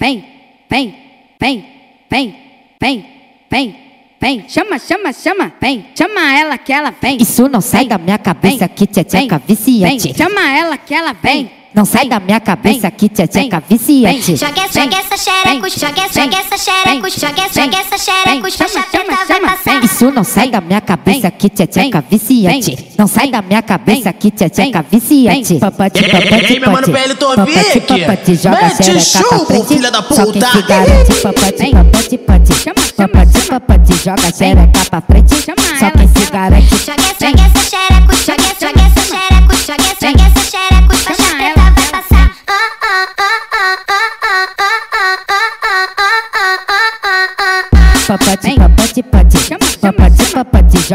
vem, vem, vem, vem, vem, vem, vem, chama, chama, chama, vem, chama ela que ela vem. Isso não sai da minha cabeça que tcheca viciante. chama ela que ela vem. Não sai da minha cabeça que tcheca viciante. Joga, joga essa xereco, joga, joga essa xereco, joga, joga essa xereco, não sai da minha cabeça que tcheca viciante. Não sai da minha cabeça que tcheca viciante. Papati, papati, Tovic. papati, joga xereca pra frente. filha da Só quem se garante, papati, papati, papati. Papati, papati, joga xereca pra frente. Só quem se garante. Joga, essa xereco, joga, essa xereco,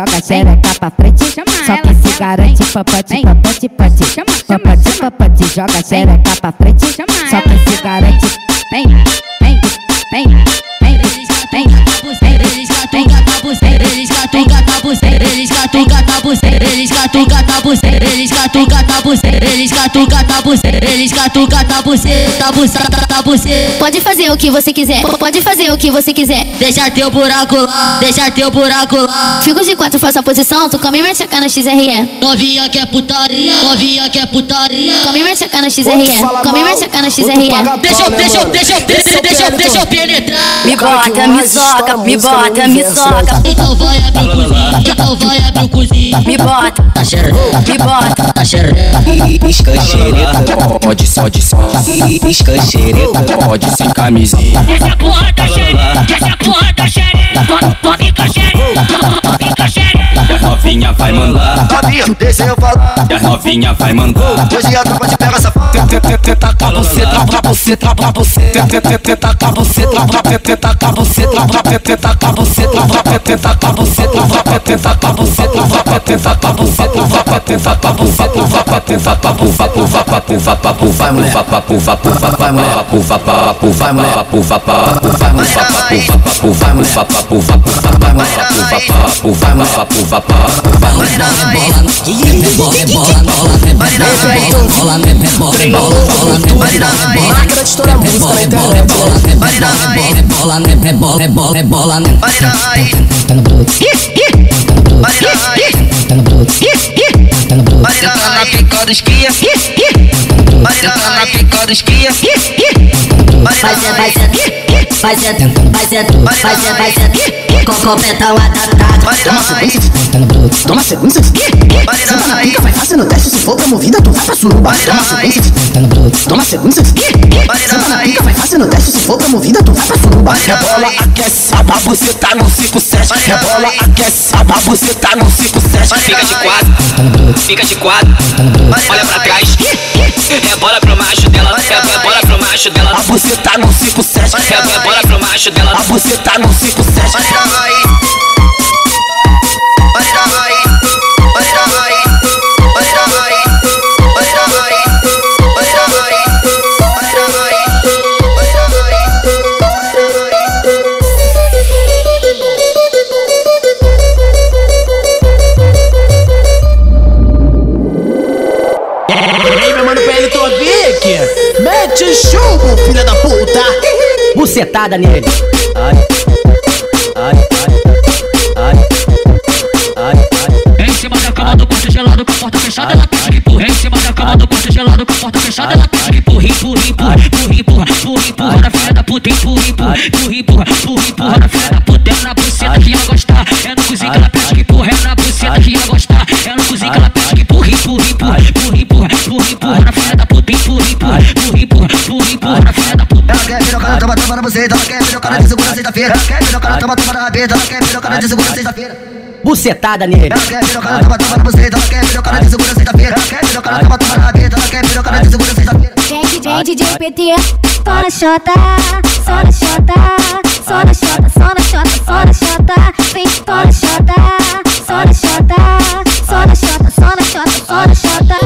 joga xereca pra frente. Só que se garante, papote, papote, papote. Papote, papote, joga xereca pra frente. Só que se garante. Vem, vem, vem, vem. Eles catunga, tabuceiro, eles catunga, tabuceiro, eles catunga, tabuceiro, eles catunga, tabuceiro tabuceira, eles catuca eles catuca tabuceira, eles catuca tabuceira, tabuceira, tabuceira. Pode fazer o que você quiser, pode fazer o que você quiser. Deixa teu buraco lá, deixa teu buraco lá. Fico de quatro, faço a posição, tu come minha checa no XRE. Novinha que é putaria, novinha que é putaria. Come minha checa no XRE. Come minha checa no XRE. Deixa eu, deixa eu, deixa eu, deixa eu, deixa eu, deixa eu penetrar. Me bota, me soca, me bota, me soca. Então vai abrir o cozinho, então vai abrir o cozinho. Me bota, Tá xereca, me bota. tá xereca. Pisca xereta, pode só de só. Pisca xereta, pode sem camisinha. Essa porra tá xereca, essa porra tá xereca. Pode ficar xereca, novinha vai mandar, Novinha, deixa eu falar. e a novinha vai mandar. Hoje a tropa te pega essa Teta pra você, pra você, pra você. Teta pra você, pra teta pra você, pra teta pra você, pra teta pra você, pra teta pra você, pra teta pra você, pra teta pra você, pra teta pra você, pra teta pra você, vai mulher, vai mulher, vai mulher, vai mulher, vai mulher, vai mufa papo papo vai mufa papo papo vai mufa papo papo vai mufa papo papo vai mufa bola é bola bola é bola é bola é bola é bola é bola é bola máquina bola estourar bola na internet bola é bola é bola é bola é bola é bola tá bola brote tá no brote tá no brote tá na pica dos cria tá na pica dos cria vai ser, vai ser, vai ser. Com completão adaptado. Toma sequência. Senta na pica, vai fácil no teste. Se for promovida, tu vai pra suruba. Toma sequência. Toma sequência. Senta na pica, vai fácil no teste. Se for promovida, tu vai pra suruba. Rebola, aquece, a tá no 5-7 Rebola, aquece, a tá no 5-7 Fica de quatro, fica de quatro Olha pra trás Macho dela, a você tá no 5-7 Ei, meu mano PL Tovic. Mete chumbo, filha da puta. Bucetada nele. Em cima da cama do quarto gelado com a porta fechada, ela pede que empurra. Em cima da cama do quarto gelado com a porta fechada, ela pede que empurra, empurra, empurra, empurra, empurra, empurra, empurra na filha da puta, empurra, empurra, empurra, empurra, empurra, empurra na filha da puta. É na buceta que ela gostar, é no cozinho que ela pede que empurra, é na buceta que ela gostar, é no cozinho que ela pede buceta. Ela quer piroca de segunda sexta-feira. Ela quer piroca na toma, toma na rabeta. Ela quer piroca de segunda sexta-feira. Bucetada nele. Ela quer piroca na toma, toma na buceta. Ela quer piroca de segunda sexta-feira. Ela quer piroca na toma, toma na rabeta. Ela quer piroca de segunda sexta-feira. Vem, DJ PT, só na xota, só na xota, só na xota, só na xota, só na xota, vem, só na xota, só na xota, só na xota, só na xota, só na xota.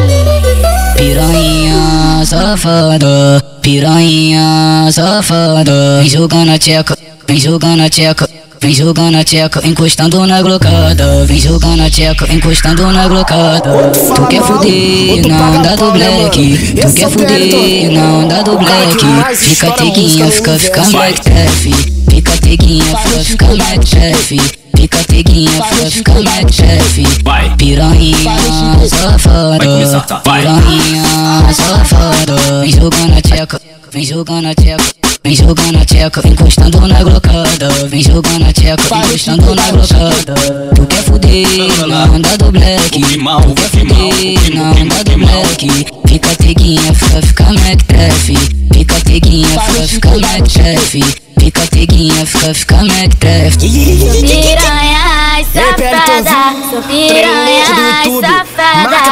Piranha safada, piranha safada, vem jogando a tcheca, vem jogando a tcheca, Vem jogando a tcheca, encostando na glocada. Vem jogando a tcheca, encostando na glocada. Tu quer fuder na onda do black. Tu quer fuder na onda do black. Fica teguinha, fica, fica Mac Treff. Fica teguinha, fica, fica Mac Treff. Fica teguinha, fica, fica Mac Treff. Piranha safada. Piranha safada. Vem jogando a tcheca, vem jogando a tcheca. Vem jogando a tcheca, encostando na glocada. Vem jogando a tcheca, encostando na glocada. Tu quer fuder na onda do black. Tu quer fuder na onda do black. Fica teguinha, fica, fica Mac Treff. Fica teguinha, fica, fica Mac Treff. Fica teguinha, fica, fica Mac Treff. Piranha safada, sou piranha safada.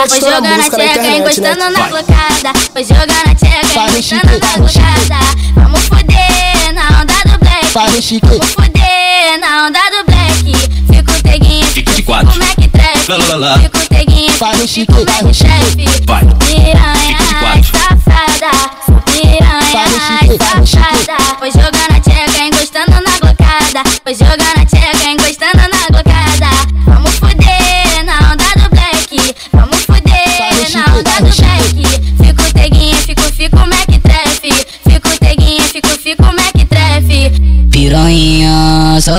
Vou jogando a tcheca, encostando na blocada. Vou jogando a tcheca, encostando na blocada. Vamos fuder na onda do black. Vamos fuder na onda do black. Fico teguinha, fico, de quatro. Treff. Lá, lá, lá. Fico teguinha, fico, fico Mac Treff. Vai. Fico de Piranha quatro. safada, piranha safada. Vou jogando a tcheca, encostando na blocada. Vou jogando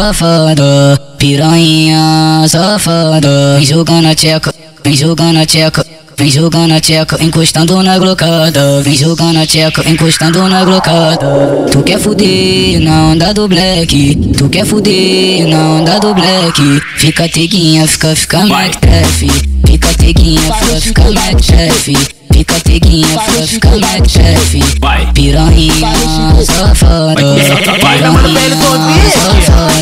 Safada, piranha safada. Vem jogando a tcheca, vem jogando a tcheca. Vem jogando a tcheca, encostando na glocada. Vem jogando a tcheca, encostando na glocada. Tu quer fuder na onda do black. Tu quer fuder na onda do black. Fica teguinha, fica, fica Treff. Fica teguinha, fica, fica Mac Treff. Fica teguinha, fica, fica Mac Treff. Vai. Piranha safada. Tô safada.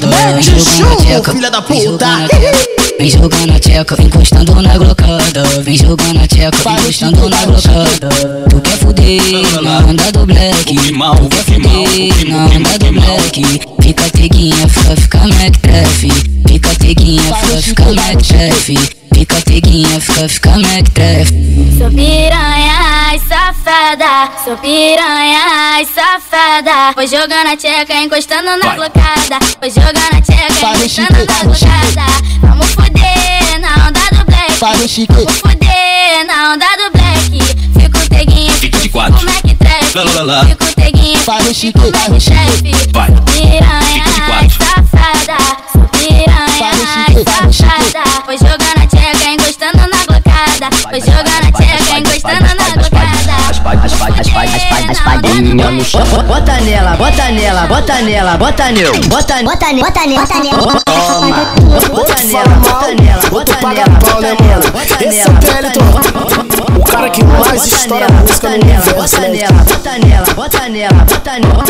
Vem Mete jogando a chumbo, tcheca, filha da vem puta. jogando a tcheca. Vem jogando a tcheca, encostando na glocada. Vem jogando a tcheca, encostando na glocada. Tu quer fuder na onda do black. Tu quer fuder na onda do black. Fica teguinha, fica, fica Mac Treff. Fica teguinha, fica, fica Mac. Fica teguinha, fica, fica Mac Treff. Sou piranha safada, sou piranha safada. Vou jogando a tcheca, encostando na blocada. Vou jogando a tcheca, encostando na blocada. Vamos fuder na onda do black. Vamos fuder na onda do black. Fico teguinha, fico, de quatro. Mac Treff. Lá, lá, lá. Fico teguinha, fico, fico Mac Treff. Vai. Piranha de quatro. safada, sou piranha safada. Vou jogando Joga novinha no chão. Bota nela, bota nela, bota nela, bota nela. Bota nela, bota nela, bota nela. Toma. Bota nela, bota nela, bota nela, bota nela. Esse é o o cara que mais estoura a música no universo. Bota nela, bota nela, bota nela, bota nela.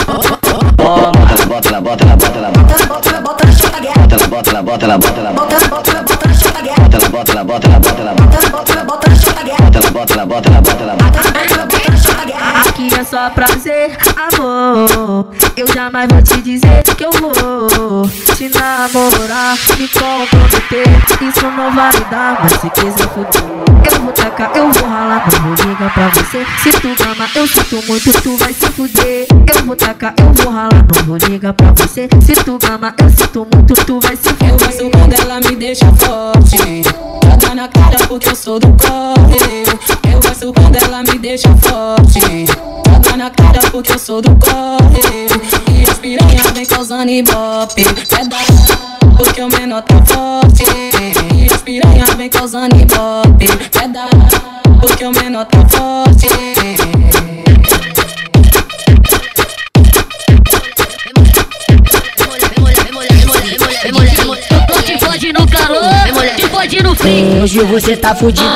Toma. Bota na, bota na, bota na, bota na, bota na, bota na, bota guerra. Bota na, bota na, bota na, bota na, bota na, bota na, bota guerra. Bota na, bota na, bota na, bota na, bota na, bota na, bota guerra. Bota na, bota na, bota na, bota na, bota na. É só prazer, amor. Eu jamais vou te dizer que eu vou te namorar, me comprometer. Isso não vai dar, mas se quiser fuder. Eu vou tacar, eu vou ralar, não vou ligar pra você. Se tu gama, eu sinto muito, tu vai se fuder. Eu vou tacar, eu vou ralar, não vou ligar pra você. Se tu gama, eu sinto muito, tu vai se fuder. Eu gosto quando ela me deixa forte Joga na cara porque eu sou do corre. Eu gosto quando ela me deixa forte. Joga na cara porque eu sou do corre. E as piranha vem causando ibope. É da porque o menor tá forte. E as piranha vem causando ibope. É da porque o menor tá forte Hoje você tá fudido.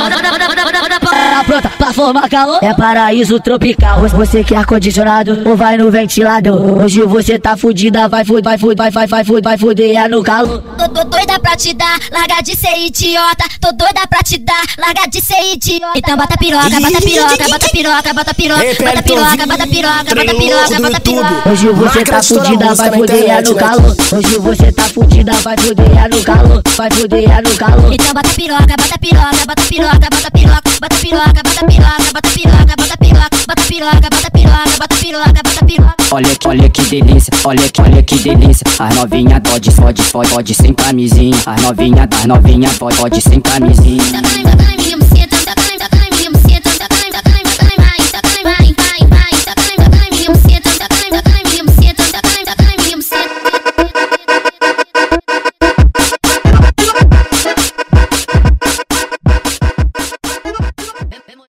Tá pronta pra formar calor? É paraíso tropical. Você quer ar-condicionado ou vai no ventilador? Hoje você tá fudida, vai fuder, vai fuder, vai, vai, vai fuder, vai fuder é no calor. Tô, tô doida pra te dar, larga de ser idiota. Tô doida pra te dar, larga de ser idiota. Então bota piroca, bota piroca, bota piroca, bota piroca, bota piroca, bota piroca, bota piroca, bota piroca. Hoje você tá fudida, vai fuder é no né? calor. Hoje você tá fudida, vai fuder é no calor. Vai fuder é no calor. Então bota piroca, bota piroca, bota piroca, bota piroca, bota piroca, bota piroca, bota piroca, bota piroca, bota piroca, bota piroca, bota piroca, bota piroca. olha que, olha que delícia, olha que, olha que delícia. As novinha pode, pode, pode, pode sem camisinha. As novinha, as novinha pode, pode sem camisinha.